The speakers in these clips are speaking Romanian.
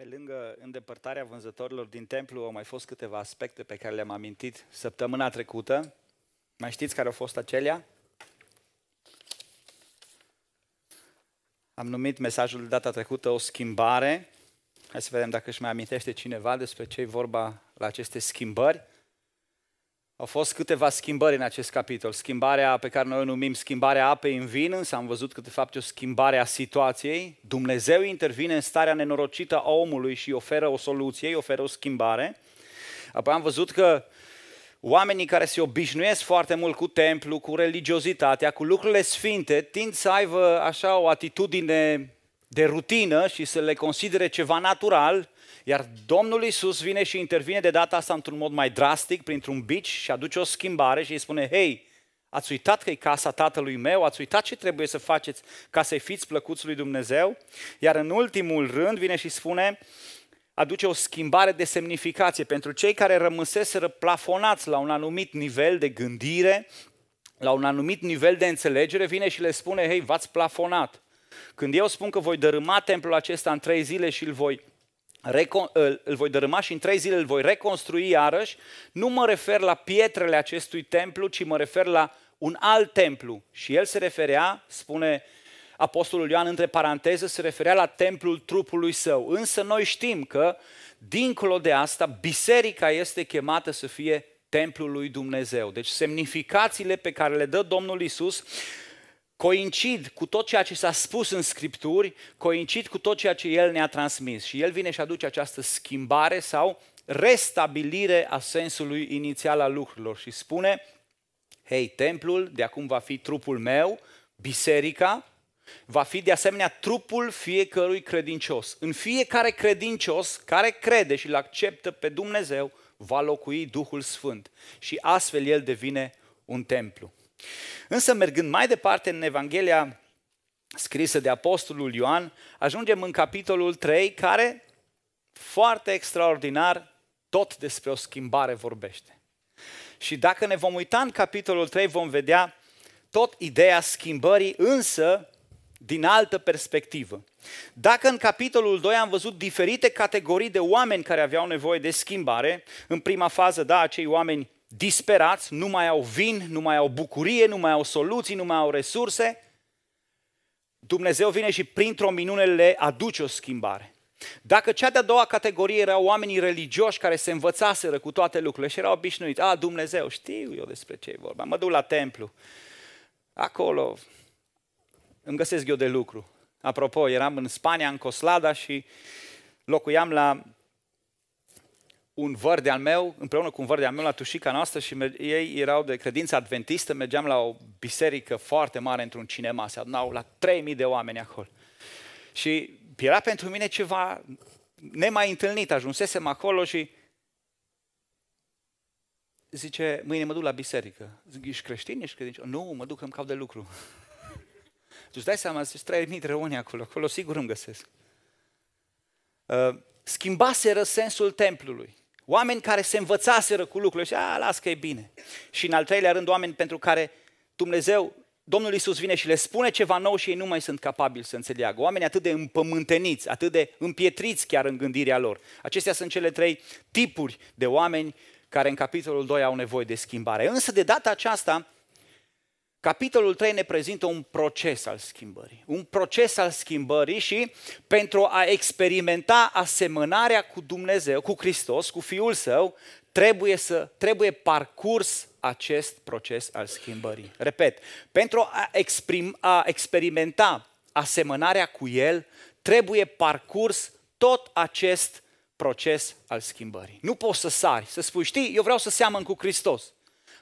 Pe lângă îndepărtarea vânzătorilor din templu au mai fost câteva aspecte pe care le-am amintit săptămâna trecută. Mai știți care au fost acelea? Am numit mesajul de data trecută o schimbare. Hai să vedem dacă își mai amintește cineva despre ce e vorba la aceste schimbări. Au fost câteva schimbări în acest capitol. Schimbarea pe care noi o numim schimbarea apei în vin, însă am văzut că de fapt e o schimbare a situației. Dumnezeu intervine în starea nenorocită a omului și oferă o soluție, îi oferă o schimbare. Apoi am văzut că oamenii care se obișnuiesc foarte mult cu templu, cu religiozitatea, cu lucrurile sfinte, tind să aibă așa o atitudine de rutină și să le considere ceva natural, iar Domnul Isus vine și intervine de data asta într-un mod mai drastic, printr-un bici și aduce o schimbare și îi spune, hei, ați uitat că e casa tatălui meu, ați uitat ce trebuie să faceți ca să-i fiți plăcuți lui Dumnezeu? Iar în ultimul rând vine și spune, aduce o schimbare de semnificație pentru cei care rămăseseră plafonați la un anumit nivel de gândire, la un anumit nivel de înțelegere, vine și le spune, hei, v-ați plafonat. Când eu spun că voi dărâma templul acesta în trei zile și îl voi îl voi dărâma și în trei zile îl voi reconstrui iarăși, nu mă refer la pietrele acestui templu, ci mă refer la un alt templu. Și el se referea, spune Apostolul Ioan între paranteze, se referea la templul trupului său. Însă noi știm că, dincolo de asta, biserica este chemată să fie templul lui Dumnezeu. Deci semnificațiile pe care le dă Domnul Isus coincid cu tot ceea ce s-a spus în Scripturi, coincid cu tot ceea ce El ne-a transmis. Și El vine și aduce această schimbare sau restabilire a sensului inițial al lucrurilor și spune, hei, templul de acum va fi trupul meu, biserica, va fi de asemenea trupul fiecărui credincios. În fiecare credincios care crede și îl acceptă pe Dumnezeu, va locui Duhul Sfânt și astfel el devine un templu. Însă mergând mai departe în Evanghelia scrisă de Apostolul Ioan, ajungem în capitolul 3, care foarte extraordinar tot despre o schimbare vorbește. Și dacă ne vom uita în capitolul 3, vom vedea tot ideea schimbării, însă din altă perspectivă. Dacă în capitolul 2 am văzut diferite categorii de oameni care aveau nevoie de schimbare, în prima fază, da, acei oameni disperați, nu mai au vin, nu mai au bucurie, nu mai au soluții, nu mai au resurse, Dumnezeu vine și printr-o minune le aduce o schimbare. Dacă cea de-a doua categorie erau oamenii religioși care se învățaseră cu toate lucrurile și erau obișnuiți, a, Dumnezeu, știu eu despre ce e vorba, mă duc la templu, acolo îmi găsesc eu de lucru. Apropo, eram în Spania, în Coslada și locuiam la un văr de al meu, împreună cu un văr de al meu la tușica noastră și ei erau de credință adventistă, mergeam la o biserică foarte mare într-un cinema, se adunau la 3000 de oameni acolo. Și era pentru mine ceva nemai întâlnit, ajunsesem acolo și zice, mâine mă duc la biserică. Zic, ești creștin, ești credincios? Nu, mă duc, îmi caut de lucru. Tu îți dai seama, sunt 3000 de reuni acolo, acolo sigur îmi găsesc. Uh, schimbaseră sensul templului. Oameni care se învățaseră cu lucrurile și a, las că e bine. Și în al treilea rând, oameni pentru care Dumnezeu, Domnul Iisus vine și le spune ceva nou și ei nu mai sunt capabili să înțeleagă. Oameni atât de împământeniți, atât de împietriți chiar în gândirea lor. Acestea sunt cele trei tipuri de oameni care în capitolul 2 au nevoie de schimbare. Însă de data aceasta, Capitolul 3 ne prezintă un proces al schimbării. Un proces al schimbării și pentru a experimenta asemănarea cu Dumnezeu, cu Hristos, cu Fiul Său, trebuie, să, trebuie parcurs acest proces al schimbării. Repet, pentru a, exprim, a experimenta asemănarea cu El, trebuie parcurs tot acest proces al schimbării. Nu poți să sari, să spui, știi, eu vreau să seamăn cu Hristos.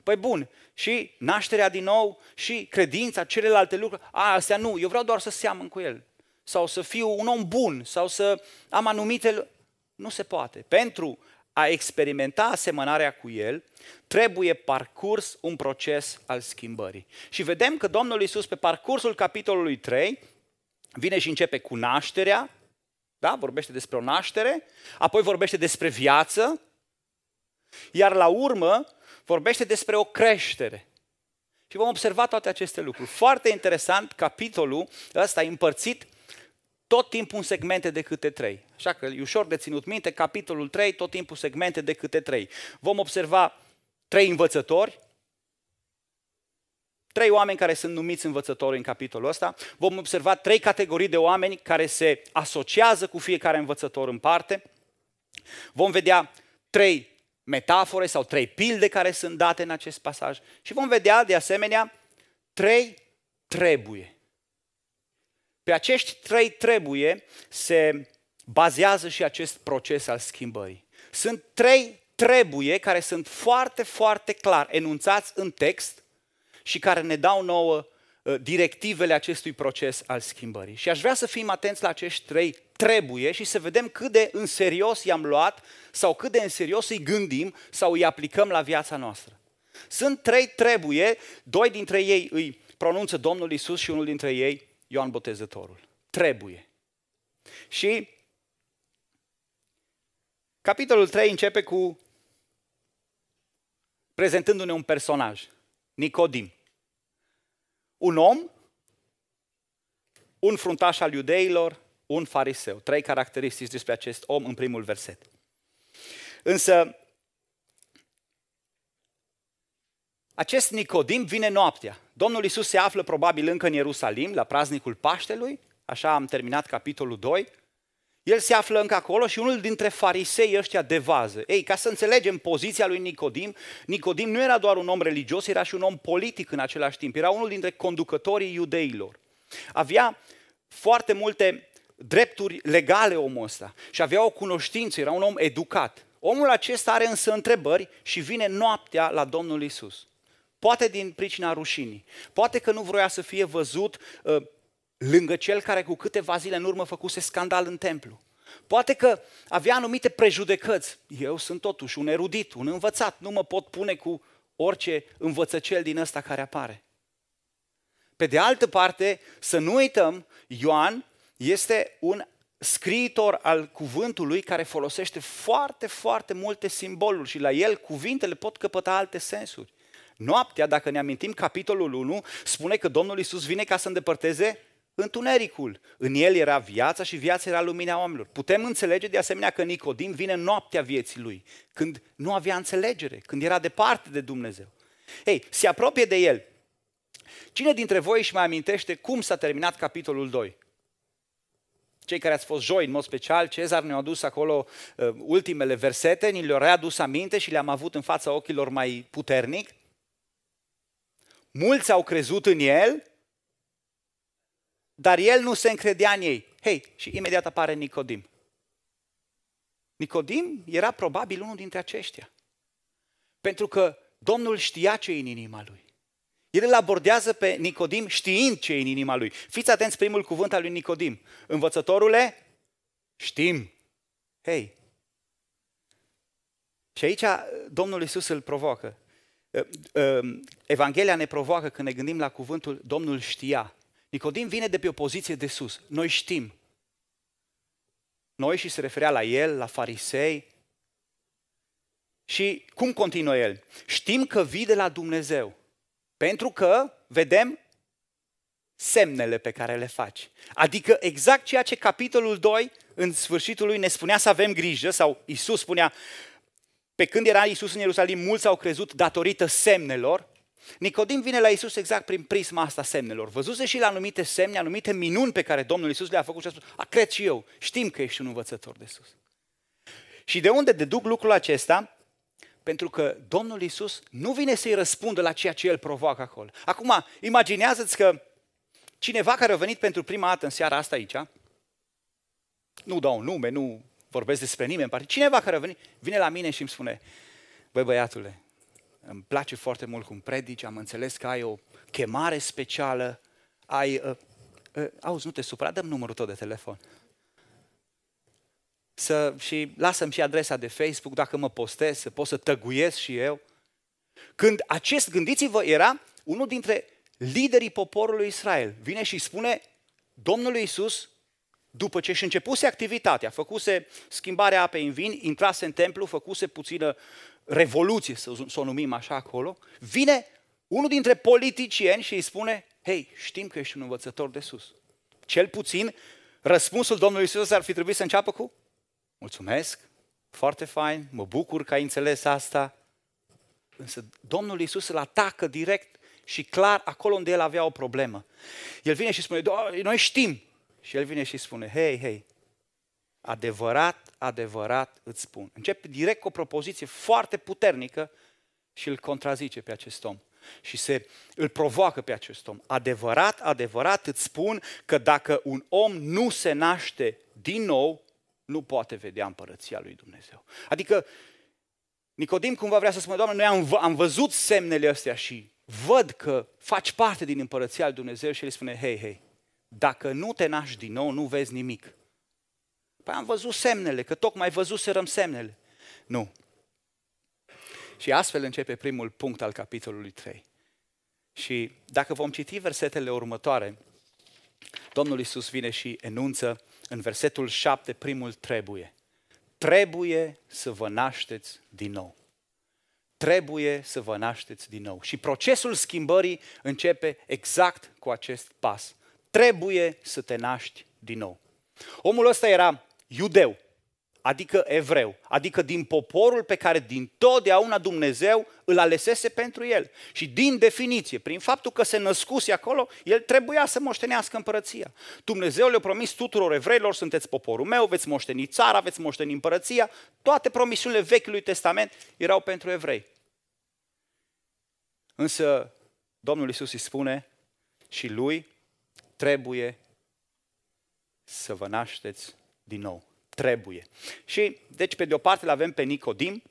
Păi bun, și nașterea din nou și credința, celelalte lucruri, a, astea nu, eu vreau doar să seamăn cu el. Sau să fiu un om bun, sau să am anumite... Nu se poate. Pentru a experimenta asemănarea cu el, trebuie parcurs un proces al schimbării. Și vedem că Domnul Iisus pe parcursul capitolului 3 vine și începe cu nașterea, da? vorbește despre o naștere, apoi vorbește despre viață, iar la urmă vorbește despre o creștere. Și vom observa toate aceste lucruri. Foarte interesant, capitolul ăsta împărțit tot timpul în segmente de câte trei. Așa că e ușor de ținut minte, capitolul 3, tot timpul segmente de câte trei. Vom observa trei învățători, trei oameni care sunt numiți învățători în capitolul ăsta. Vom observa trei categorii de oameni care se asociază cu fiecare învățător în parte. Vom vedea trei metafore sau trei pilde care sunt date în acest pasaj și vom vedea de asemenea trei trebuie. Pe acești trei trebuie se bazează și acest proces al schimbării. Sunt trei trebuie care sunt foarte, foarte clar enunțați în text și care ne dau nouă uh, directivele acestui proces al schimbării. Și aș vrea să fim atenți la acești trei trebuie și să vedem cât de în serios i-am luat sau cât de în serios îi gândim sau îi aplicăm la viața noastră. Sunt trei trebuie, doi dintre ei îi pronunță Domnul Isus și unul dintre ei Ioan Botezătorul. Trebuie. Și capitolul 3 începe cu prezentându-ne un personaj, Nicodim. Un om, un fruntaș al iudeilor, un fariseu. Trei caracteristici despre acest om în primul verset. Însă, acest Nicodim vine noaptea. Domnul Isus se află probabil încă în Ierusalim, la praznicul Paștelui, așa am terminat capitolul 2. El se află încă acolo și unul dintre farisei ăștia de vază. Ei, ca să înțelegem poziția lui Nicodim, Nicodim nu era doar un om religios, era și un om politic în același timp. Era unul dintre conducătorii iudeilor. Avea foarte multe drepturi legale omul ăsta și avea o cunoștință, era un om educat. Omul acesta are însă întrebări și vine noaptea la Domnul Isus. Poate din pricina rușinii, poate că nu vroia să fie văzut uh, lângă cel care cu câteva zile în urmă făcuse scandal în templu. Poate că avea anumite prejudecăți. Eu sunt totuși un erudit, un învățat, nu mă pot pune cu orice învățăcel din ăsta care apare. Pe de altă parte, să nu uităm, Ioan este un scriitor al cuvântului care folosește foarte, foarte multe simboluri și la el cuvintele pot căpăta alte sensuri. Noaptea, dacă ne amintim, capitolul 1 spune că Domnul Isus vine ca să îndepărteze întunericul. În el era viața și viața era lumina oamenilor. Putem înțelege de asemenea că Nicodim vine în noaptea vieții lui, când nu avea înțelegere, când era departe de Dumnezeu. Ei, se apropie de el. Cine dintre voi își mai amintește cum s-a terminat capitolul 2? Cei care ați fost joi, în mod special, Cezar ne-a adus acolo uh, ultimele versete, ni le-a readus aminte și le-am avut în fața ochilor mai puternic. Mulți au crezut în el, dar el nu se încredea în ei. Hei, și imediat apare Nicodim. Nicodim era probabil unul dintre aceștia. Pentru că Domnul știa ce e în inima lui. El îl abordează pe Nicodim știind ce e în inima lui. Fiți atenți primul cuvânt al lui Nicodim. Învățătorule, știm. Hei. Și aici Domnul Iisus îl provoacă. Evanghelia ne provoacă când ne gândim la cuvântul Domnul știa. Nicodim vine de pe o poziție de sus. Noi știm. Noi și se referea la el, la farisei. Și cum continuă el? Știm că vii de la Dumnezeu. Pentru că vedem semnele pe care le faci. Adică exact ceea ce capitolul 2 în sfârșitul lui ne spunea să avem grijă, sau Isus spunea, pe când era Isus în Ierusalim, mulți au crezut datorită semnelor, Nicodim vine la Isus exact prin prisma asta semnelor. Văzuse și la anumite semne, anumite minuni pe care Domnul Isus le-a făcut și a spus, a, cred și eu, știm că ești un învățător de sus. Și de unde deduc lucrul acesta? Pentru că Domnul Isus nu vine să-i răspundă la ceea ce El provoacă acolo. Acum, imaginează-ți că cineva care a venit pentru prima dată în seara asta aici, nu dau un nume, nu vorbesc despre nimeni, cineva care a venit, vine la mine și îmi spune, băi băiatule, îmi place foarte mult cum predici, am înțeles că ai o chemare specială, ai... Uh, uh, auzi, nu te supăra, dăm numărul tău de telefon. Să, și lasă-mi și adresa de Facebook dacă mă postez, să pot să tăguiesc și eu. Când acest, gândiți-vă, era unul dintre liderii poporului Israel. Vine și spune Domnului Isus, după ce și începuse activitatea, făcuse schimbarea apei în vin, intrase în templu, făcuse puțină revoluție, să, să o numim așa acolo, vine unul dintre politicieni și îi spune, hei, știm că ești un învățător de sus. Cel puțin Răspunsul Domnului Isus ar fi trebuit să înceapă cu Mulțumesc, foarte fain, mă bucur că ai înțeles asta. Însă Domnul Isus îl atacă direct și clar acolo unde el avea o problemă. El vine și spune, noi știm. Și el vine și spune, hei, hei, adevărat, adevărat îți spun. Începe direct cu o propoziție foarte puternică și îl contrazice pe acest om. Și se, îl provoacă pe acest om. Adevărat, adevărat îți spun că dacă un om nu se naște din nou, nu poate vedea împărăția lui Dumnezeu. Adică Nicodim cumva vrea să spună, Doamne, noi am, am văzut semnele astea și văd că faci parte din împărăția lui Dumnezeu și el spune, hei, hei, dacă nu te naști din nou, nu vezi nimic. Păi am văzut semnele, că tocmai văzuserăm semnele. Nu. Și astfel începe primul punct al capitolului 3. Și dacă vom citi versetele următoare, Domnul Isus vine și enunță în versetul 7 primul trebuie. Trebuie să vă nașteți din nou. Trebuie să vă nașteți din nou. Și procesul schimbării începe exact cu acest pas. Trebuie să te naști din nou. Omul ăsta era iudeu, adică evreu, adică din poporul pe care din totdeauna Dumnezeu îl alesese pentru el. Și din definiție, prin faptul că se născuse acolo, el trebuia să moștenească împărăția. Dumnezeu le-a promis tuturor evreilor, sunteți poporul meu, veți moșteni țara, veți moșteni împărăția. Toate promisiunile Vechiului Testament erau pentru evrei. Însă Domnul Isus îi spune și lui trebuie să vă nașteți din nou. Trebuie. Și, deci, pe de o parte, îl avem pe Nicodim,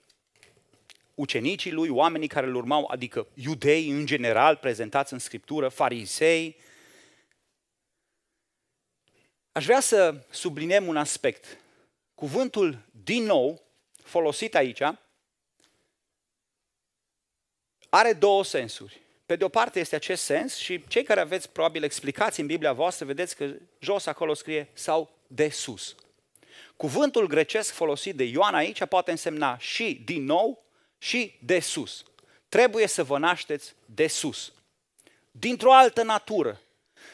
ucenicii lui, oamenii care îl urmau, adică iudei în general, prezentați în Scriptură, farisei. Aș vrea să subliniem un aspect. Cuvântul din nou, folosit aici, are două sensuri. Pe de o parte este acest sens și cei care aveți probabil explicații în Biblia voastră, vedeți că jos acolo scrie sau de sus. Cuvântul grecesc folosit de Ioan aici poate însemna și din nou și de sus. Trebuie să vă nașteți de sus. Dintr-o altă natură,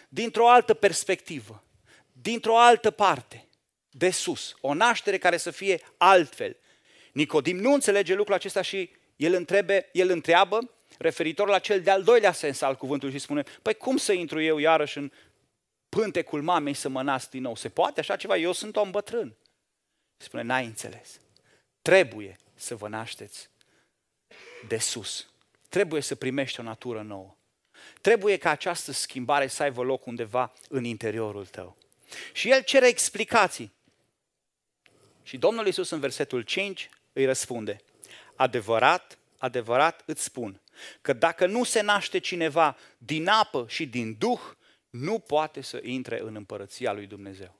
dintr-o altă perspectivă, dintr-o altă parte, de sus. O naștere care să fie altfel. Nicodim nu înțelege lucrul acesta și el, întrebe, el întreabă referitor la cel de-al doilea sens al cuvântului și spune, păi cum să intru eu iarăși în pântecul mamei să mă nasc din nou? Se poate așa ceva? Eu sunt om bătrân. Spune, n-ai înțeles. Trebuie să vă nașteți de sus. Trebuie să primești o natură nouă. Trebuie ca această schimbare să aibă loc undeva în interiorul tău. Și el cere explicații. Și Domnul Iisus în versetul 5 îi răspunde, adevărat, adevărat îți spun, că dacă nu se naște cineva din apă și din duh, nu poate să intre în împărăția lui Dumnezeu.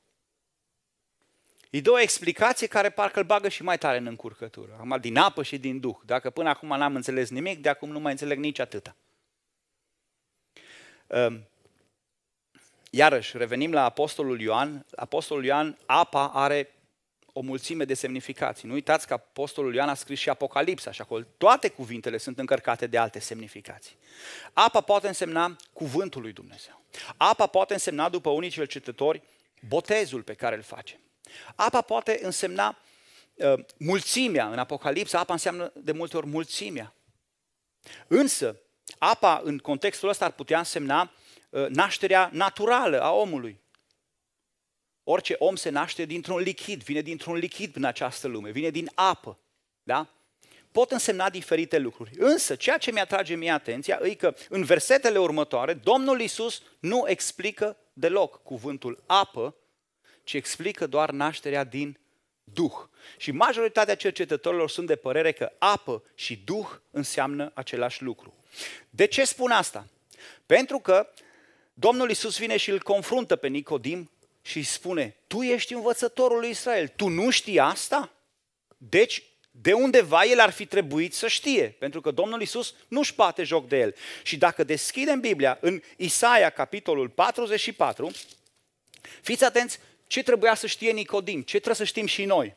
Îi dă o explicație care parcă îl bagă și mai tare în încurcătură. Acum, din apă și din duh. Dacă până acum n-am înțeles nimic, de acum nu mai înțeleg nici atâta. Ehm, iarăși, revenim la Apostolul Ioan. Apostolul Ioan, apa are o mulțime de semnificații. Nu uitați că Apostolul Ioan a scris și Apocalipsa și acolo toate cuvintele sunt încărcate de alte semnificații. Apa poate însemna cuvântul lui Dumnezeu. Apa poate însemna, după unii cercetători, botezul pe care îl facem. Apa poate însemna uh, mulțimea. În Apocalipsa, apa înseamnă de multe ori mulțimea. Însă, apa în contextul ăsta ar putea însemna uh, nașterea naturală a omului. Orice om se naște dintr-un lichid, vine dintr-un lichid în această lume, vine din apă. Da? Pot însemna diferite lucruri. Însă, ceea ce mi-atrage mie atenția e că în versetele următoare, Domnul Isus nu explică deloc cuvântul apă, ci explică doar nașterea din Duh. Și majoritatea cercetătorilor sunt de părere că apă și Duh înseamnă același lucru. De ce spun asta? Pentru că Domnul Isus vine și îl confruntă pe Nicodim și îi spune, tu ești învățătorul lui Israel, tu nu știi asta? Deci, de undeva el ar fi trebuit să știe, pentru că Domnul Isus nu-și bate joc de el. Și dacă deschidem Biblia în Isaia, capitolul 44, fiți atenți ce trebuia să știe Nicodim, ce trebuie să știm și noi.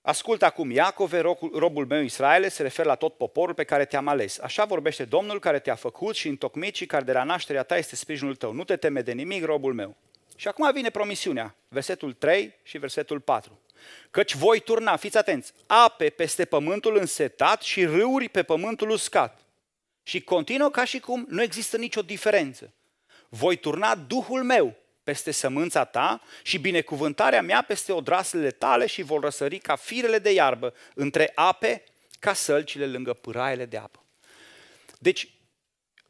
Ascultă acum, Iacove, robul meu Israele, se referă la tot poporul pe care te-am ales. Așa vorbește Domnul care te-a făcut și întocmit și care de la nașterea ta este sprijinul tău. Nu te teme de nimic, robul meu. Și acum vine promisiunea, versetul 3 și versetul 4. Căci voi turna, fiți atenți, ape peste pământul însetat și râuri pe pământul uscat. Și continuă ca și cum nu există nicio diferență. Voi turna Duhul meu peste sămânța ta și binecuvântarea mea peste odraslele tale și vor răsări ca firele de iarbă între ape ca sălcile lângă pâraiele de apă. Deci,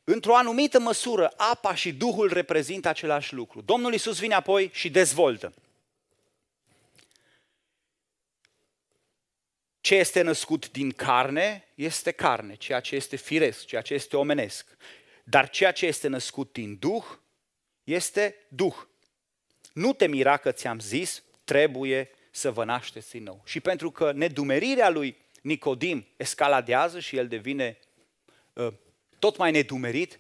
într-o anumită măsură, apa și Duhul reprezintă același lucru. Domnul Isus vine apoi și dezvoltă. Ce este născut din carne este carne, ceea ce este firesc, ceea ce este omenesc. Dar ceea ce este născut din Duh este Duh. Nu te mira că ți-am zis, trebuie să vă nașteți din nou. Și pentru că nedumerirea lui Nicodim escaladează și el devine uh, tot mai nedumerit,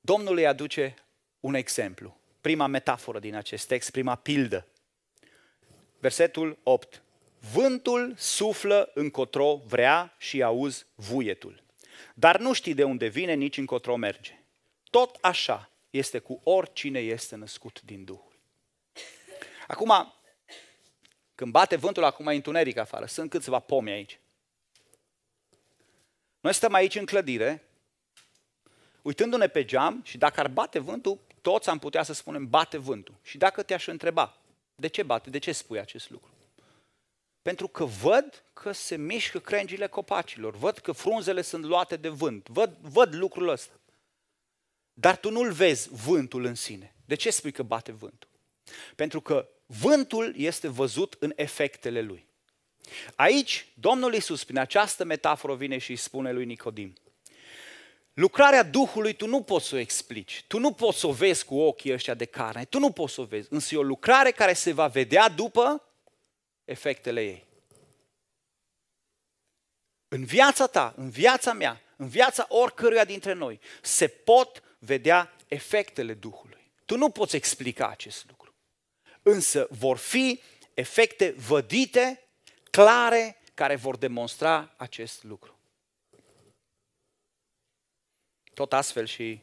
Domnul îi aduce un exemplu. Prima metaforă din acest text, prima pildă. Versetul 8. Vântul suflă încotro vrea și auzi vuietul. Dar nu știi de unde vine, nici încotro merge. Tot așa este cu oricine este născut din Duhul. Acum, când bate vântul, acum e întuneric afară, sunt câțiva pomi aici. Noi stăm aici în clădire, uitându-ne pe geam și dacă ar bate vântul, toți am putea să spunem bate vântul. Și dacă te-aș întreba, de ce bate, de ce spui acest lucru? Pentru că văd că se mișcă crengile copacilor, văd că frunzele sunt luate de vânt, văd, văd lucrul ăsta. Dar tu nu-l vezi vântul în sine. De ce spui că bate vântul? Pentru că vântul este văzut în efectele lui. Aici, Domnul Iisus, prin această metaforă, vine și îi spune lui Nicodim, lucrarea Duhului tu nu poți să o explici, tu nu poți să o vezi cu ochii ăștia de carne, tu nu poți să o vezi, însă e o lucrare care se va vedea după efectele ei. În viața ta, în viața mea, în viața oricăruia dintre noi, se pot vedea efectele Duhului. Tu nu poți explica acest lucru. Însă vor fi efecte vădite, clare, care vor demonstra acest lucru. Tot astfel și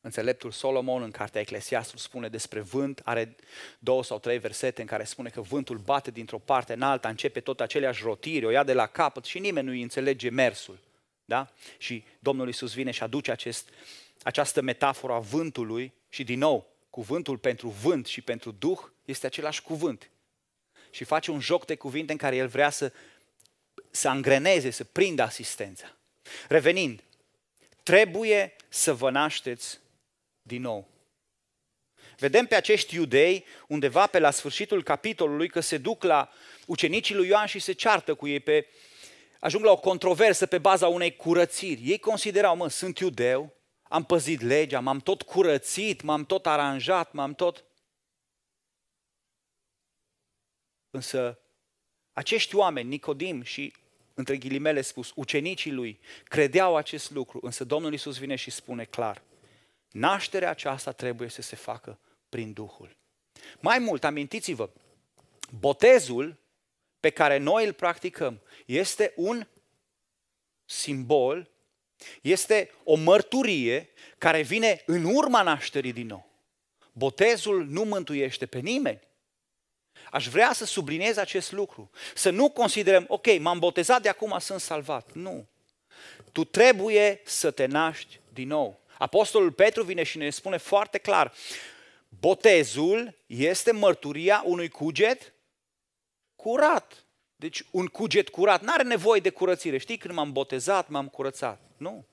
Înțeleptul Solomon în cartea Eclesiastul spune despre vânt, are două sau trei versete în care spune că vântul bate dintr-o parte în alta, începe tot aceleași rotiri, o ia de la capăt și nimeni nu îi înțelege mersul. Da? Și Domnul Iisus vine și aduce acest, această metaforă a vântului și din nou, cuvântul pentru vânt și pentru duh este același cuvânt. Și face un joc de cuvinte în care el vrea să, să angreneze, să prindă asistența. Revenind, trebuie să vă nașteți din nou. Vedem pe acești iudei undeva pe la sfârșitul capitolului că se duc la ucenicii lui Ioan și se ceartă cu ei pe ajung la o controversă pe baza unei curățiri. Ei considerau, mă, sunt iudeu, am păzit legea, m-am tot curățit, m-am tot aranjat, m-am tot... Însă acești oameni, Nicodim și între ghilimele spus, ucenicii lui, credeau acest lucru, însă Domnul Iisus vine și spune clar, nașterea aceasta trebuie să se facă prin Duhul. Mai mult, amintiți-vă, botezul pe care noi îl practicăm este un simbol, este o mărturie care vine în urma nașterii din nou. Botezul nu mântuiește pe nimeni. Aș vrea să subliniez acest lucru. Să nu considerăm, ok, m-am botezat, de acum sunt salvat. Nu. Tu trebuie să te naști din nou. Apostolul Petru vine și ne spune foarte clar, botezul este mărturia unui cuget curat. Deci un cuget curat nu are nevoie de curățire. Știi, când m-am botezat, m-am curățat. Nu.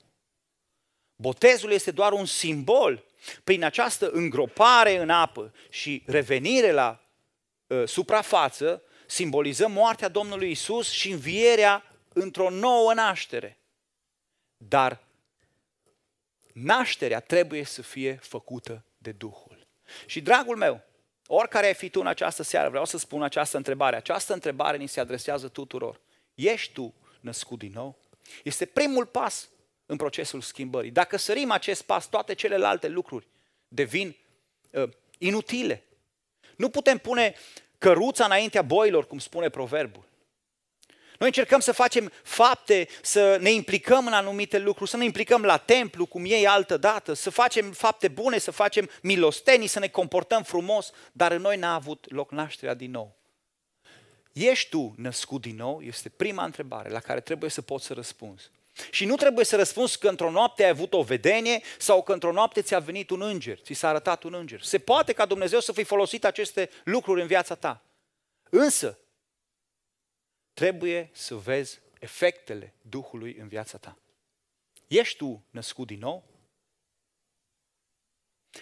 Botezul este doar un simbol. Prin această îngropare în apă și revenire la uh, suprafață, simbolizăm moartea Domnului Isus și învierea într-o nouă naștere. Dar nașterea trebuie să fie făcută de Duhul. Și dragul meu, oricare ai fi tu în această seară, vreau să spun această întrebare. Această întrebare ni se adresează tuturor. Ești tu născut din nou? Este primul pas în procesul schimbării. Dacă sărim acest pas, toate celelalte lucruri devin uh, inutile. Nu putem pune căruța înaintea boilor, cum spune proverbul. Noi încercăm să facem fapte, să ne implicăm în anumite lucruri, să ne implicăm la templu, cum ei altă dată, să facem fapte bune, să facem milostenii, să ne comportăm frumos, dar în noi n-a avut loc nașterea din nou. Ești tu născut din nou? Este prima întrebare la care trebuie să poți să răspunzi. Și nu trebuie să răspunzi că într-o noapte ai avut o vedenie sau că într-o noapte ți-a venit un înger, ți s-a arătat un înger. Se poate ca Dumnezeu să fi folosit aceste lucruri în viața ta. Însă, trebuie să vezi efectele Duhului în viața ta. Ești tu născut din nou?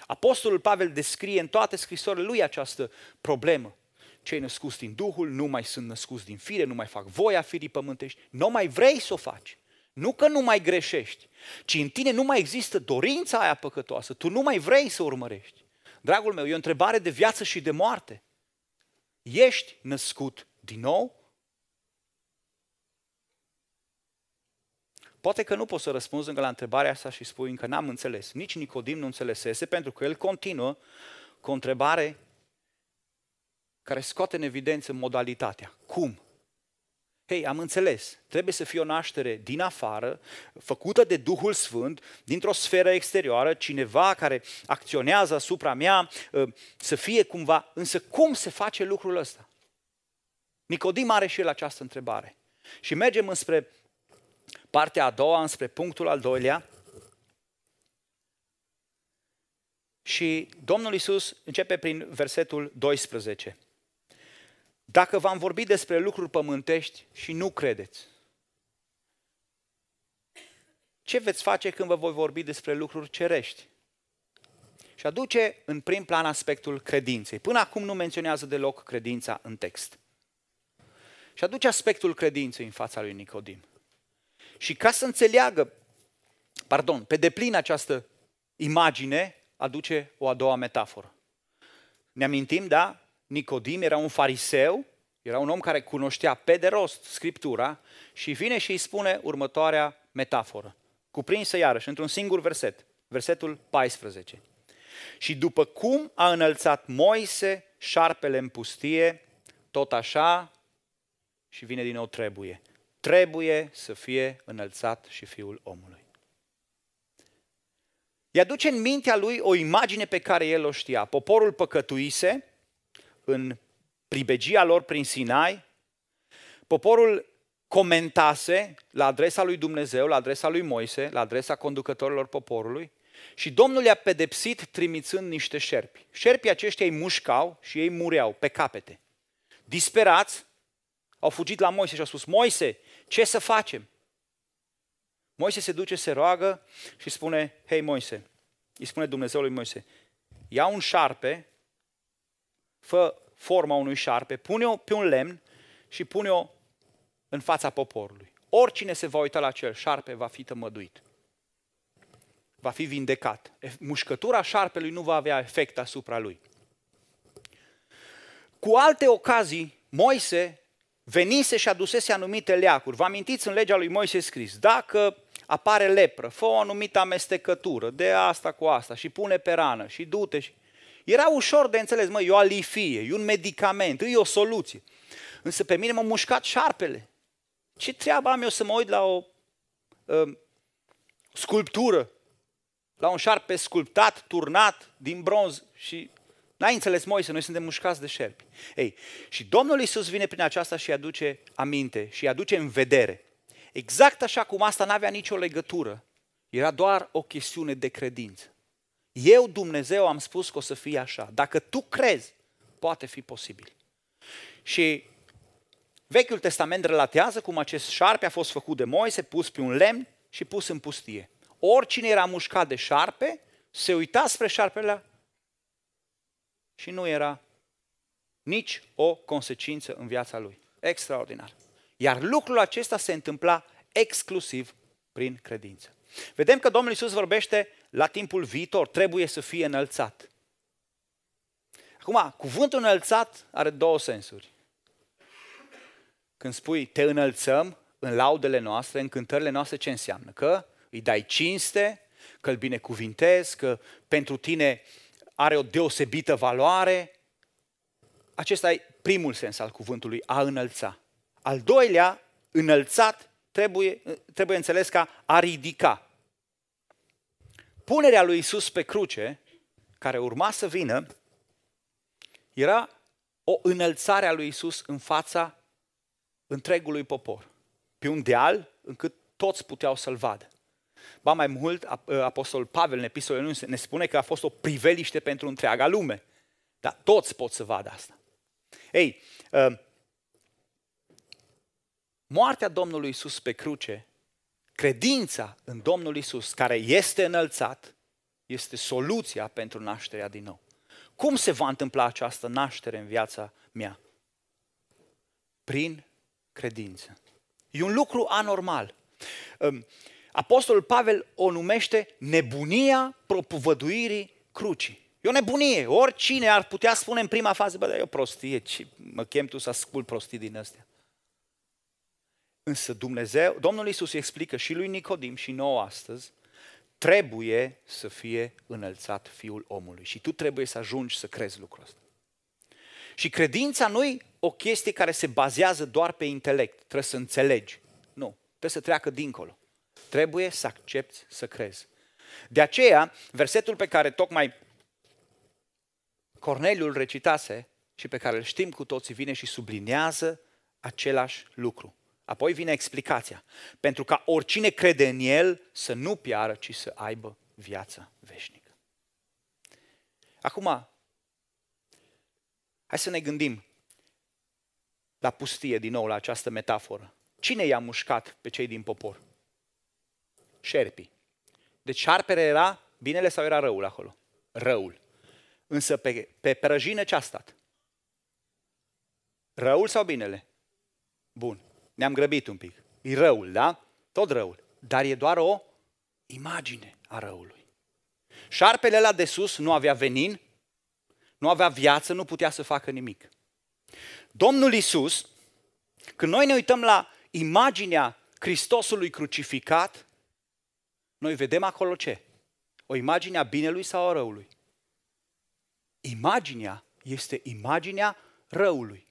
Apostolul Pavel descrie în toate scrisorile lui această problemă. Cei născuți din Duhul nu mai sunt născuți din fire, nu mai fac voia firii pământești, nu mai vrei să o faci. Nu că nu mai greșești, ci în tine nu mai există dorința aia păcătoasă, tu nu mai vrei să urmărești. Dragul meu, e o întrebare de viață și de moarte. Ești născut din nou? Poate că nu poți să răspunzi încă la întrebarea asta și spui încă n-am înțeles. Nici Nicodim nu înțelesese pentru că el continuă cu o întrebare care scoate în evidență modalitatea. Cum? Hei, am înțeles, trebuie să fie o naștere din afară, făcută de Duhul Sfânt, dintr-o sferă exterioară, cineva care acționează asupra mea, ă, să fie cumva, însă cum se face lucrul ăsta? Nicodim are și el această întrebare. Și mergem înspre partea a doua, înspre punctul al doilea. Și Domnul Isus începe prin versetul 12. Dacă v-am vorbit despre lucruri pământești și nu credeți, ce veți face când vă voi vorbi despre lucruri cerești? Și aduce în prim plan aspectul credinței. Până acum nu menționează deloc credința în text. Și aduce aspectul credinței în fața lui Nicodim. Și ca să înțeleagă, pardon, pe deplin această imagine, aduce o a doua metaforă. Ne amintim, da? Nicodim era un fariseu, era un om care cunoștea pe de rost Scriptura și vine și îi spune următoarea metaforă, cuprinsă iarăși într-un singur verset, versetul 14. Și după cum a înălțat Moise șarpele în pustie, tot așa și vine din nou trebuie. Trebuie să fie înălțat și Fiul omului. I aduce în mintea lui o imagine pe care el o știa. Poporul păcătuise, în pribegia lor prin Sinai, poporul comentase la adresa lui Dumnezeu, la adresa lui Moise, la adresa conducătorilor poporului și Domnul i-a pedepsit trimițând niște șerpi. Șerpii aceștia îi mușcau și ei mureau pe capete. Disperați, au fugit la Moise și au spus, Moise, ce să facem? Moise se duce, se roagă și spune, hei Moise, îi spune Dumnezeu lui Moise, ia un șarpe fă forma unui șarpe, pune-o pe un lemn și pune-o în fața poporului. Oricine se va uita la acel șarpe va fi tămăduit. Va fi vindecat. Mușcătura șarpelui nu va avea efect asupra lui. Cu alte ocazii, Moise venise și adusese anumite leacuri. Vă amintiți în legea lui Moise scris, dacă apare lepră, fă o anumită amestecătură de asta cu asta și pune pe rană și du-te și era ușor de înțeles, mă, e o alifie, e un medicament, e o soluție. Însă pe mine m-a mușcat șarpele. Ce treabă am eu să mă uit la o uh, sculptură, la un șarpe sculptat, turnat din bronz și N-ai înțeles, Moise, noi suntem mușcați de șerpi. Ei, și Domnul Iisus vine prin aceasta și aduce aminte și aduce în vedere. Exact așa cum asta n-avea nicio legătură. Era doar o chestiune de credință. Eu, Dumnezeu, am spus că o să fie așa. Dacă tu crezi, poate fi posibil. Și Vechiul Testament relatează cum acest șarpe a fost făcut de Moise, pus pe un lemn și pus în pustie. Oricine era mușcat de șarpe, se uita spre șarpele și nu era nici o consecință în viața lui. Extraordinar. Iar lucrul acesta se întâmpla exclusiv prin credință. Vedem că Domnul Iisus vorbește la timpul viitor, trebuie să fie înălțat. Acum, cuvântul înălțat are două sensuri. Când spui te înălțăm în laudele noastre, în cântările noastre, ce înseamnă? Că îi dai cinste, că îl binecuvintezi, că pentru tine are o deosebită valoare. Acesta e primul sens al cuvântului, a înălța. Al doilea Înălțat trebuie, trebuie înțeles ca a ridica. Punerea lui Isus pe cruce, care urma să vină, era o înălțare a lui Isus în fața întregului popor. Pe un deal încât toți puteau să-l vadă. Ba mai mult, Apostolul Pavel în epistolele ne spune că a fost o priveliște pentru întreaga lume. Dar toți pot să vadă asta. Ei, ă, moartea Domnului Isus pe cruce, credința în Domnul Isus, care este înălțat, este soluția pentru nașterea din nou. Cum se va întâmpla această naștere în viața mea? Prin credință. E un lucru anormal. Ă, Apostolul Pavel o numește nebunia propovăduirii crucii. E o nebunie. Oricine ar putea spune în prima fază, bă, dar e o prostie, ce mă chem tu să ascult prostii din astea. Însă Dumnezeu, Domnul Iisus explică și lui Nicodim și nouă astăzi, trebuie să fie înălțat Fiul omului. Și tu trebuie să ajungi să crezi lucrul ăsta. Și credința nu e o chestie care se bazează doar pe intelect, trebuie să înțelegi. Nu, trebuie să treacă dincolo. Trebuie să accepti să crezi. De aceea, versetul pe care tocmai Corneliul recitase și pe care îl știm cu toții, vine și sublinează același lucru. Apoi vine explicația. Pentru ca oricine crede în el să nu piară, ci să aibă viața veșnică. Acum, hai să ne gândim la pustie din nou, la această metaforă. Cine i-a mușcat pe cei din popor? Șerpii. Deci șarpere era binele sau era răul acolo? Răul. Însă pe, pe prăjină ce a stat? Răul sau binele? Bun, ne-am grăbit un pic. E răul, da? Tot răul. Dar e doar o imagine a răului. Șarpele la de sus nu avea venin, nu avea viață, nu putea să facă nimic. Domnul Isus, când noi ne uităm la imaginea Hristosului crucificat, noi vedem acolo ce? O imagine a binelui sau a răului? Imaginea este imaginea răului.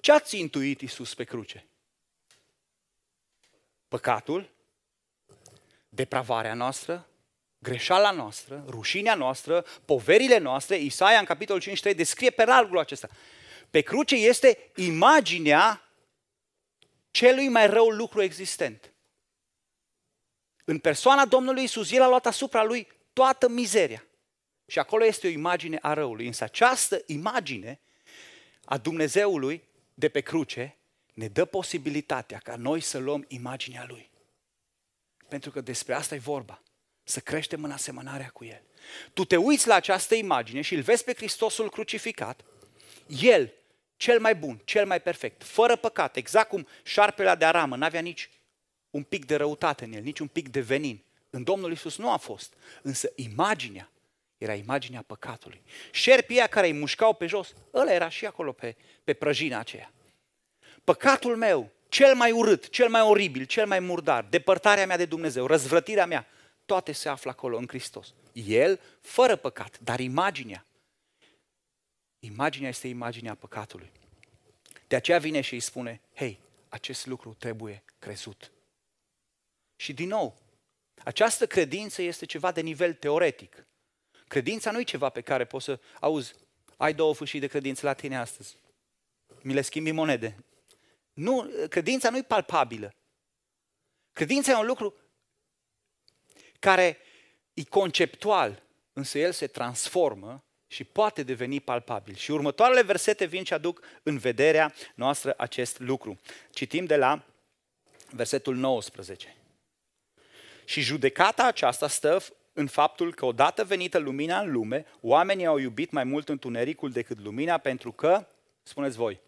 Ce a țintuit Isus pe cruce? Păcatul, depravarea noastră, greșeala noastră, rușinea noastră, poverile noastre. Isaia în capitolul 53 descrie pe largul acesta. Pe cruce este imaginea celui mai rău lucru existent. În persoana Domnului Isus, El a luat asupra Lui toată mizeria. Și acolo este o imagine a răului. Însă această imagine a Dumnezeului de pe cruce ne dă posibilitatea ca noi să luăm imaginea Lui. Pentru că despre asta e vorba. Să creștem în asemănarea cu El. Tu te uiți la această imagine și îl vezi pe Hristosul crucificat. El, cel mai bun, cel mai perfect, fără păcat, exact cum șarpele de aramă, n-avea nici un pic de răutate în el, nici un pic de venin. În Domnul Isus nu a fost, însă imaginea era imaginea păcatului. Șerpii aia care îi mușcau pe jos, ăla era și acolo pe, pe prăjina aceea. Păcatul meu, cel mai urât, cel mai oribil, cel mai murdar, depărtarea mea de Dumnezeu, răzvrătirea mea, toate se află acolo în Hristos. El, fără păcat, dar imaginea. Imaginea este imaginea păcatului. De aceea vine și îi spune, hei, acest lucru trebuie crezut. Și din nou, această credință este ceva de nivel teoretic. Credința nu e ceva pe care poți să auzi, ai două fâșii de credință la tine astăzi. Mi le schimbi monede. Nu, credința nu e palpabilă. Credința e un lucru care e conceptual, însă el se transformă și poate deveni palpabil. Și următoarele versete vin și aduc în vederea noastră acest lucru. Citim de la versetul 19. Și judecata aceasta stă în faptul că odată venită lumina în lume, oamenii au iubit mai mult întunericul decât lumina pentru că, spuneți voi,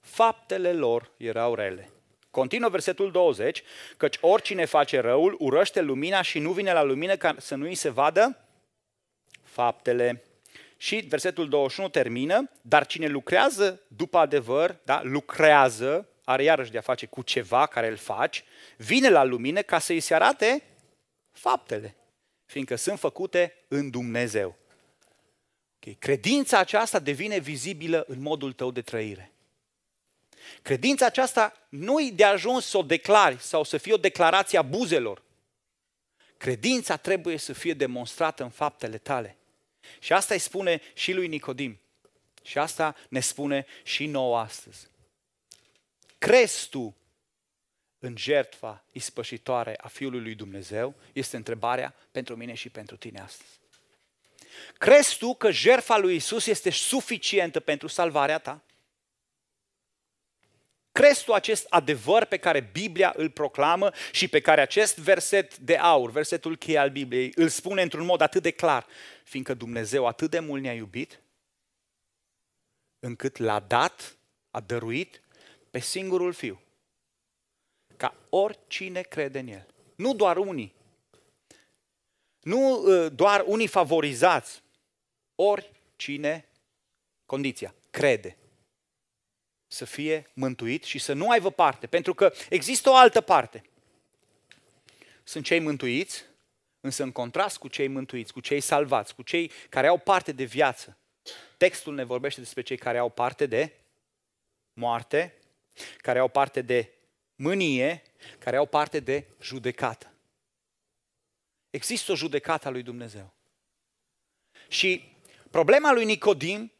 faptele lor erau rele. Continuă versetul 20, căci oricine face răul urăște lumina și nu vine la lumină ca să nu îi se vadă faptele. Și versetul 21 termină, dar cine lucrează după adevăr, da, lucrează, are iarăși de a face cu ceva care îl faci, vine la lumină ca să îi se arate faptele, fiindcă sunt făcute în Dumnezeu. Okay. Credința aceasta devine vizibilă în modul tău de trăire. Credința aceasta nu e de ajuns să o declari sau să fie o declarație a buzelor. Credința trebuie să fie demonstrată în faptele tale. Și asta îi spune și lui Nicodim. Și asta ne spune și nouă astăzi. Crezi tu în jertfa ispășitoare a Fiului lui Dumnezeu? Este întrebarea pentru mine și pentru tine astăzi. Crezi tu că jertfa lui Isus este suficientă pentru salvarea ta? Crezi tu acest adevăr pe care Biblia îl proclamă și pe care acest verset de aur, versetul cheie al Bibliei, îl spune într-un mod atât de clar, fiindcă Dumnezeu atât de mult ne-a iubit, încât l-a dat, a dăruit pe singurul Fiu, ca oricine crede în El. Nu doar unii, nu ă, doar unii favorizați, oricine, condiția, crede să fie mântuit și să nu aibă parte. Pentru că există o altă parte. Sunt cei mântuiți, însă în contrast cu cei mântuiți, cu cei salvați, cu cei care au parte de viață. Textul ne vorbește despre cei care au parte de moarte, care au parte de mânie, care au parte de judecată. Există o judecată a lui Dumnezeu. Și problema lui Nicodim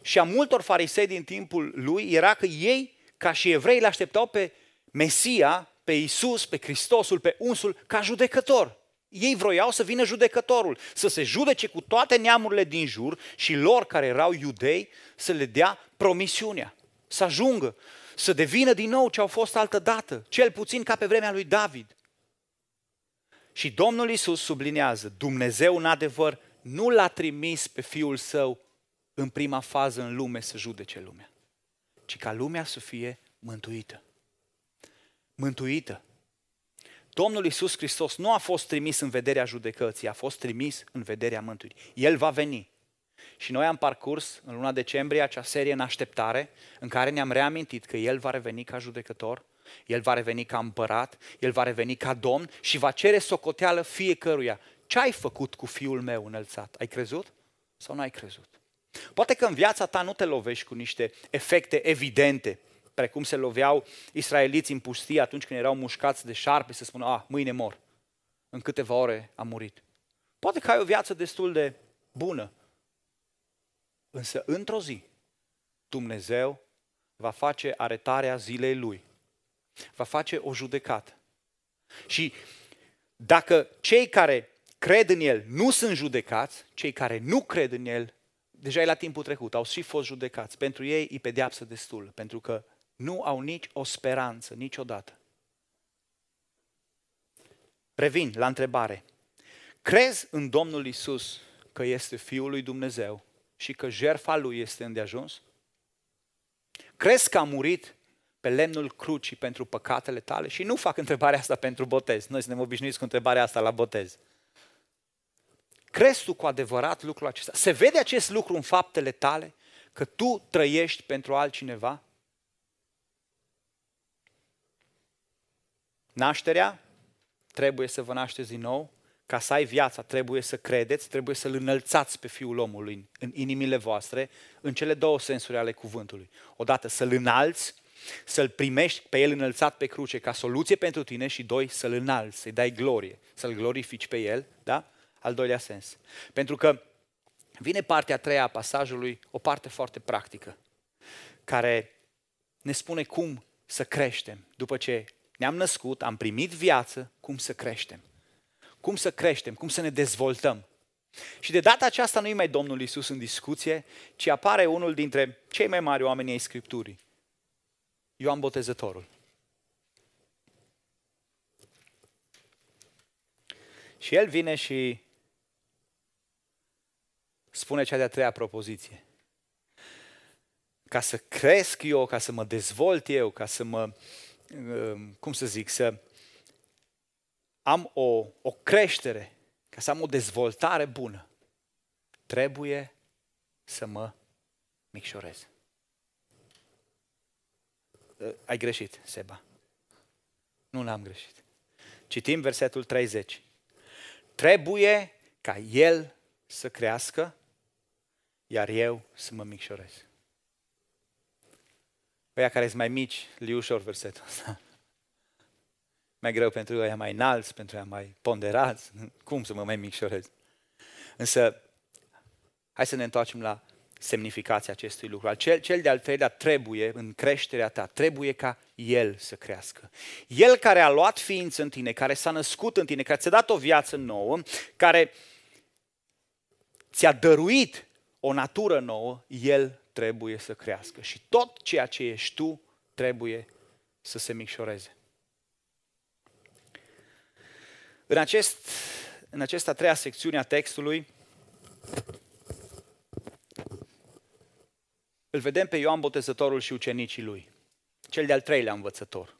și a multor farisei din timpul lui era că ei, ca și evrei, îl așteptau pe Mesia, pe Isus, pe Hristosul, pe unsul, ca judecător. Ei vroiau să vină judecătorul, să se judece cu toate neamurile din jur și lor care erau iudei să le dea promisiunea, să ajungă, să devină din nou ce au fost altă dată, cel puțin ca pe vremea lui David. Și Domnul Isus sublinează, Dumnezeu în adevăr nu l-a trimis pe Fiul Său în prima fază în lume să judece lumea, ci ca lumea să fie mântuită. Mântuită. Domnul Isus Hristos nu a fost trimis în vederea judecății, a fost trimis în vederea mântuirii. El va veni. Și noi am parcurs în luna decembrie acea serie în așteptare, în care ne-am reamintit că El va reveni ca judecător, El va reveni ca împărat, El va reveni ca domn și va cere socoteală fiecăruia. Ce ai făcut cu fiul meu înălțat? Ai crezut sau nu ai crezut? Poate că în viața ta nu te lovești cu niște efecte evidente, precum se loveau israeliții în pustie atunci când erau mușcați de șarpe să spună, a, ah, mâine mor. În câteva ore a murit. Poate că ai o viață destul de bună. Însă, într-o zi, Dumnezeu va face aretarea zilei Lui. Va face o judecată. Și dacă cei care cred în El nu sunt judecați, cei care nu cred în El deja e la timpul trecut, au și fost judecați. Pentru ei e pedeapsă destul, pentru că nu au nici o speranță, niciodată. Revin la întrebare. Crezi în Domnul Isus că este Fiul lui Dumnezeu și că jertfa Lui este îndeajuns? Crezi că a murit pe lemnul crucii pentru păcatele tale? Și nu fac întrebarea asta pentru botez. Noi suntem obișnuiți cu întrebarea asta la botez. Crezi tu cu adevărat lucrul acesta? Se vede acest lucru în faptele tale? Că tu trăiești pentru altcineva? Nașterea trebuie să vă nașteți din nou. Ca să ai viața, trebuie să credeți, trebuie să-L înălțați pe Fiul omului în inimile voastre, în cele două sensuri ale cuvântului. Odată să-L înalți, să-L primești pe El înălțat pe cruce ca soluție pentru tine și doi, să-L înalți, să-i dai glorie, să-L glorifici pe El, da? al doilea sens. Pentru că vine partea a treia a pasajului, o parte foarte practică, care ne spune cum să creștem. După ce ne-am născut, am primit viață, cum să creștem. Cum să creștem, cum să ne dezvoltăm. Și de data aceasta nu e mai Domnul Isus în discuție, ci apare unul dintre cei mai mari oameni ai Scripturii. Ioan Botezătorul. Și el vine și spune cea de-a treia propoziție. Ca să cresc eu, ca să mă dezvolt eu, ca să mă, um, cum să zic, să am o, o creștere, ca să am o dezvoltare bună, trebuie să mă micșorez. Uh, ai greșit, Seba. Nu l-am greșit. Citim versetul 30. Trebuie ca el să crească iar eu să mă micșorez. Ăia care sunt mai mici, li ușor versetul ăsta. Mai greu pentru ăia mai înalți, pentru ăia mai ponderați. Cum să mă mai micșorez? Însă, hai să ne întoarcem la semnificația acestui lucru. Cel, cel de-al treilea trebuie, în creșterea ta, trebuie ca El să crească. El care a luat ființă în tine, care s-a născut în tine, care ți-a dat o viață nouă, care ți-a dăruit o natură nouă, El trebuie să crească. Și tot ceea ce ești tu trebuie să se micșoreze. În, acest, în acesta treia secțiune a textului, îl vedem pe Ioan Botezătorul și ucenicii lui. Cel de-al treilea învățător.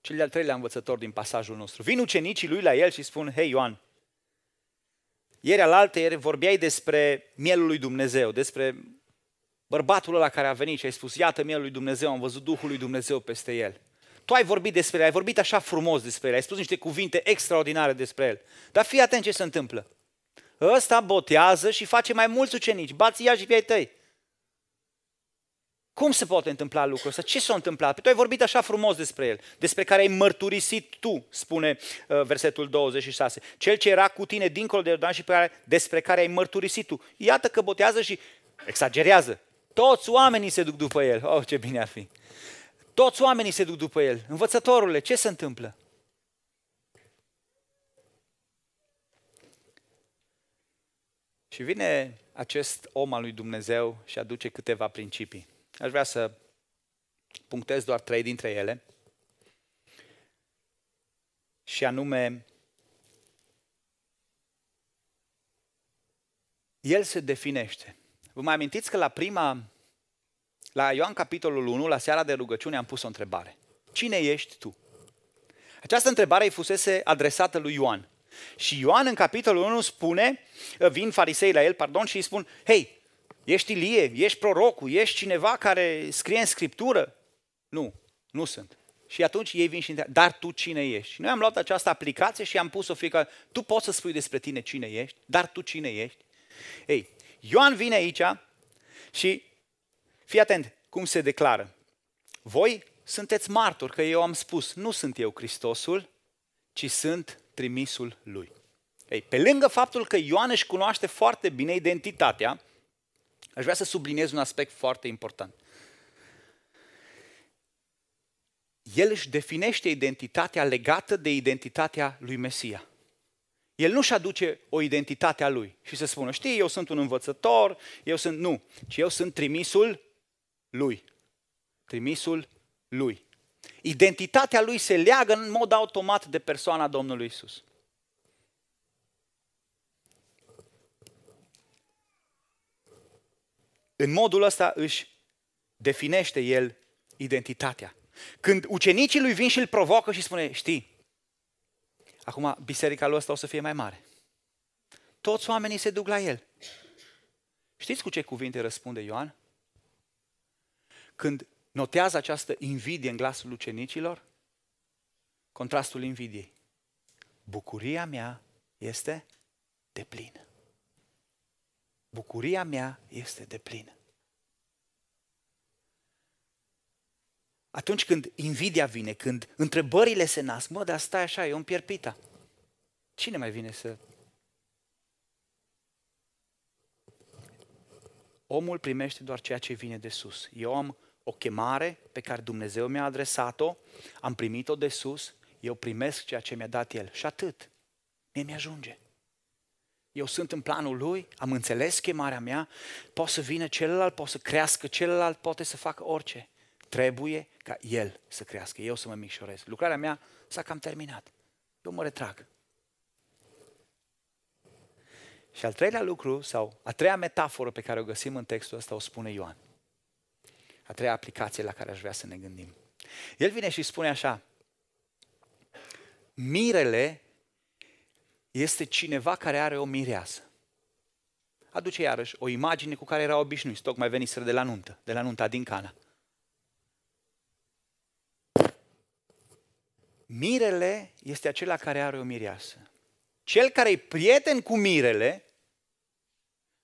Cel de-al treilea învățător din pasajul nostru. Vin ucenicii lui la el și spun, hei Ioan, ieri alaltă ieri vorbeai despre mielul lui Dumnezeu, despre bărbatul ăla care a venit și ai spus, iată mielul lui Dumnezeu, am văzut Duhul lui Dumnezeu peste el. Tu ai vorbit despre el, ai vorbit așa frumos despre el, ai spus niște cuvinte extraordinare despre el. Dar fii atent ce se întâmplă. Ăsta botează și face mai mulți ucenici, bați ea și pe ai tăi. Cum se poate întâmpla lucrul ăsta? Ce s-a întâmplat? Păi tu ai vorbit așa frumos despre el, despre care ai mărturisit tu, spune uh, versetul 26. Cel ce era cu tine dincolo de Iordan și pe care, despre care ai mărturisit tu. Iată că botează și exagerează. Toți oamenii se duc după el. Oh, ce bine ar fi. Toți oamenii se duc după el. Învățătorule, ce se întâmplă? Și vine acest om al lui Dumnezeu și aduce câteva principii. Aș vrea să punctez doar trei dintre ele. Și anume, el se definește. Vă mai amintiți că la prima, la Ioan capitolul 1, la seara de rugăciune, am pus o întrebare. Cine ești tu? Această întrebare îi fusese adresată lui Ioan. Și Ioan în capitolul 1 spune, vin farisei la el, pardon, și îi spun, hei, Ești Ilie, ești prorocul, ești cineva care scrie în Scriptură? Nu, nu sunt. Și atunci ei vin și întreabă, dar tu cine ești? Și noi am luat această aplicație și am pus-o fiecare, tu poți să spui despre tine cine ești, dar tu cine ești? Ei, Ioan vine aici și fii atent cum se declară. Voi sunteți martori că eu am spus, nu sunt eu Hristosul, ci sunt trimisul lui. Ei, pe lângă faptul că Ioan își cunoaște foarte bine identitatea, Aș vrea să subliniez un aspect foarte important. El își definește identitatea legată de identitatea lui Mesia. El nu-și aduce o identitate a lui și să spună, știi, eu sunt un învățător, eu sunt... Nu, ci eu sunt trimisul lui. Trimisul lui. Identitatea lui se leagă în mod automat de persoana Domnului Isus. În modul ăsta își definește el identitatea. Când ucenicii lui vin și îl provocă și spune, știi, acum biserica lui ăsta o să fie mai mare. Toți oamenii se duc la el. Știți cu ce cuvinte răspunde Ioan? Când notează această invidie în glasul ucenicilor, contrastul invidiei. Bucuria mea este de plină. Bucuria mea este de plină. Atunci când invidia vine, când întrebările se nasc, mă, dar stai așa, e un pierpita. Cine mai vine să... Omul primește doar ceea ce vine de sus. Eu am o chemare pe care Dumnezeu mi-a adresat-o, am primit-o de sus, eu primesc ceea ce mi-a dat El. Și atât. Mie mi-ajunge eu sunt în planul lui, am înțeles chemarea mea, poate să vină celălalt, poate să crească celălalt, poate să facă orice. Trebuie ca el să crească, eu să mă micșorez. Lucrarea mea s-a cam terminat. Eu mă retrag. Și al treilea lucru, sau a treia metaforă pe care o găsim în textul ăsta, o spune Ioan. A treia aplicație la care aș vrea să ne gândim. El vine și spune așa, mirele este cineva care are o mireasă. Aduce iarăși o imagine cu care era obișnuiți, tocmai veniseră de la nuntă, de la nunta din Cana. Mirele este acela care are o mireasă. Cel care e prieten cu mirele,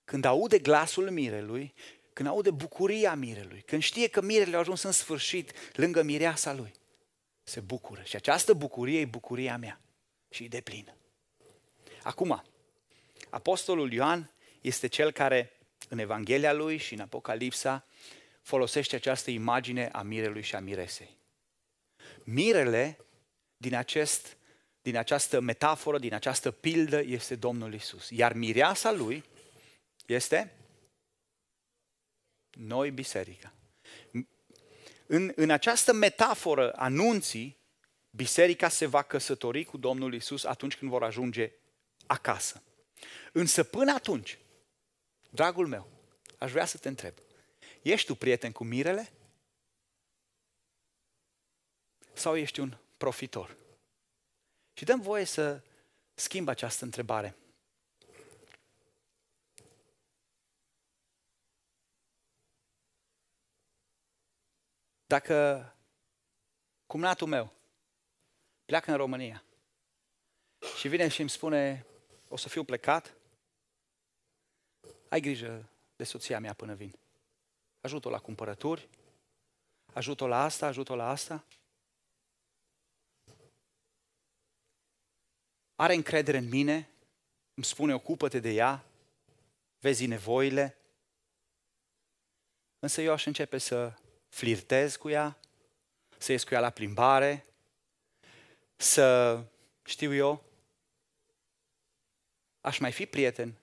când aude glasul mirelui, când aude bucuria mirelui, când știe că mirele a ajuns în sfârșit lângă mireasa lui, se bucură. Și această bucurie e bucuria mea și e de plină. Acum, Apostolul Ioan este cel care în Evanghelia lui și în Apocalipsa folosește această imagine a mirelui și a miresei. Mirele din, acest, din această metaforă, din această pildă este Domnul Isus. Iar mireasa lui este noi biserica. În, în această metaforă anunții, biserica se va căsători cu Domnul Isus atunci când vor ajunge acasă. Însă până atunci, dragul meu, aș vrea să te întreb, ești tu prieten cu mirele? Sau ești un profitor? Și dăm voie să schimb această întrebare. Dacă cumnatul meu pleacă în România și vine și îmi spune, o să fiu plecat, ai grijă de soția mea până vin. Ajută-o la cumpărături, ajută-o la asta, ajută-o la asta. Are încredere în mine, îmi spune, ocupă-te de ea, vezi nevoile. Însă eu aș începe să flirtez cu ea, să ies cu ea la plimbare, să, știu eu, aș mai fi prieten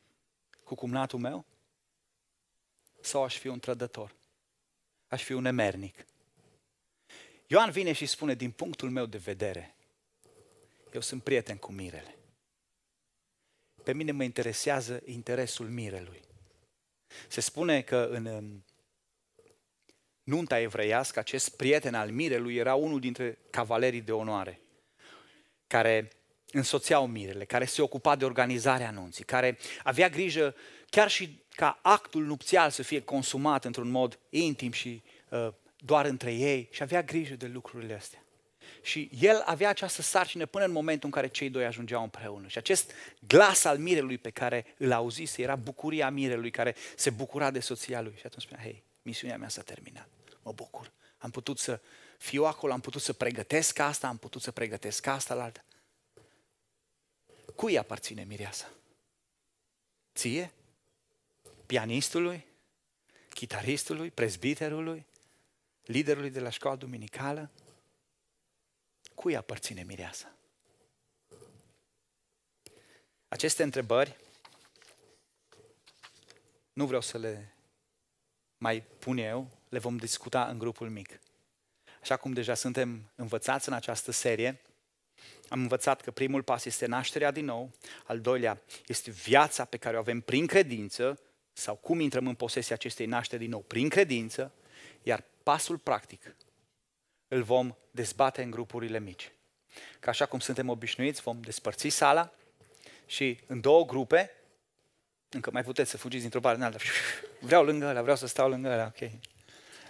cu cumnatul meu? Sau aș fi un trădător? Aș fi un nemernic? Ioan vine și spune, din punctul meu de vedere, eu sunt prieten cu mirele. Pe mine mă interesează interesul mirelui. Se spune că în nunta evreiască, acest prieten al mirelui era unul dintre cavalerii de onoare, care însoțeau mirele, care se ocupa de organizarea anunții, care avea grijă chiar și ca actul nupțial să fie consumat într-un mod intim și uh, doar între ei și avea grijă de lucrurile astea. Și el avea această sarcină până în momentul în care cei doi ajungeau împreună. Și acest glas al mirelui pe care îl auzise era bucuria mirelui care se bucura de soția lui. Și atunci spunea, hei, misiunea mea s-a terminat, mă bucur. Am putut să fiu acolo, am putut să pregătesc asta, am putut să pregătesc asta la altă. Cui aparține mireasa? Ție? Pianistului? Chitaristului? Prezbiterului? Liderului de la școala duminicală? Cui aparține mireasa? Aceste întrebări nu vreau să le mai pun eu, le vom discuta în grupul mic. Așa cum deja suntem învățați în această serie, am învățat că primul pas este nașterea din nou, al doilea este viața pe care o avem prin credință, sau cum intrăm în posesia acestei nașteri din nou prin credință, iar pasul practic îl vom dezbate în grupurile mici. Ca așa cum suntem obișnuiți, vom despărți sala și în două grupe, încă mai puteți să fugiți dintr-o parte în alta. Vreau lângă ăla, vreau să stau lângă ăla, ok.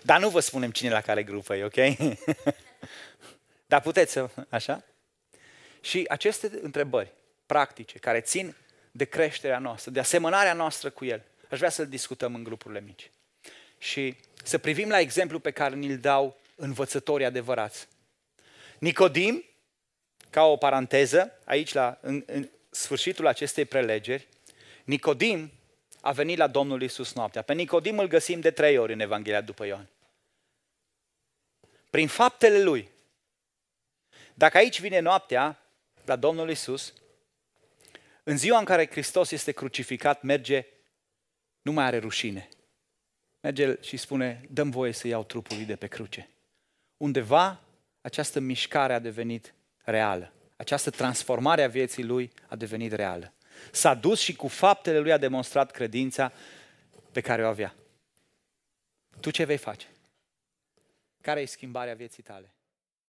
Dar nu vă spunem cine la care grupă e, ok? Dar puteți să, așa? Și aceste întrebări practice, care țin de creșterea noastră, de asemănarea noastră cu El, aș vrea să-l discutăm în grupurile mici. Și să privim la exemplu pe care ni-l dau învățătorii adevărați. Nicodim, ca o paranteză, aici la, în, în sfârșitul acestei prelegeri, Nicodim a venit la Domnul Isus noaptea. Pe Nicodim îl găsim de trei ori în Evanghelia după Ioan. Prin faptele lui. Dacă aici vine noaptea, la Domnul Isus, în ziua în care Hristos este crucificat, merge, nu mai are rușine. Merge și spune, dăm voie să iau trupul lui de pe cruce. Undeva această mișcare a devenit reală. Această transformare a vieții lui a devenit reală. S-a dus și cu faptele lui a demonstrat credința pe care o avea. Tu ce vei face? Care e schimbarea vieții tale?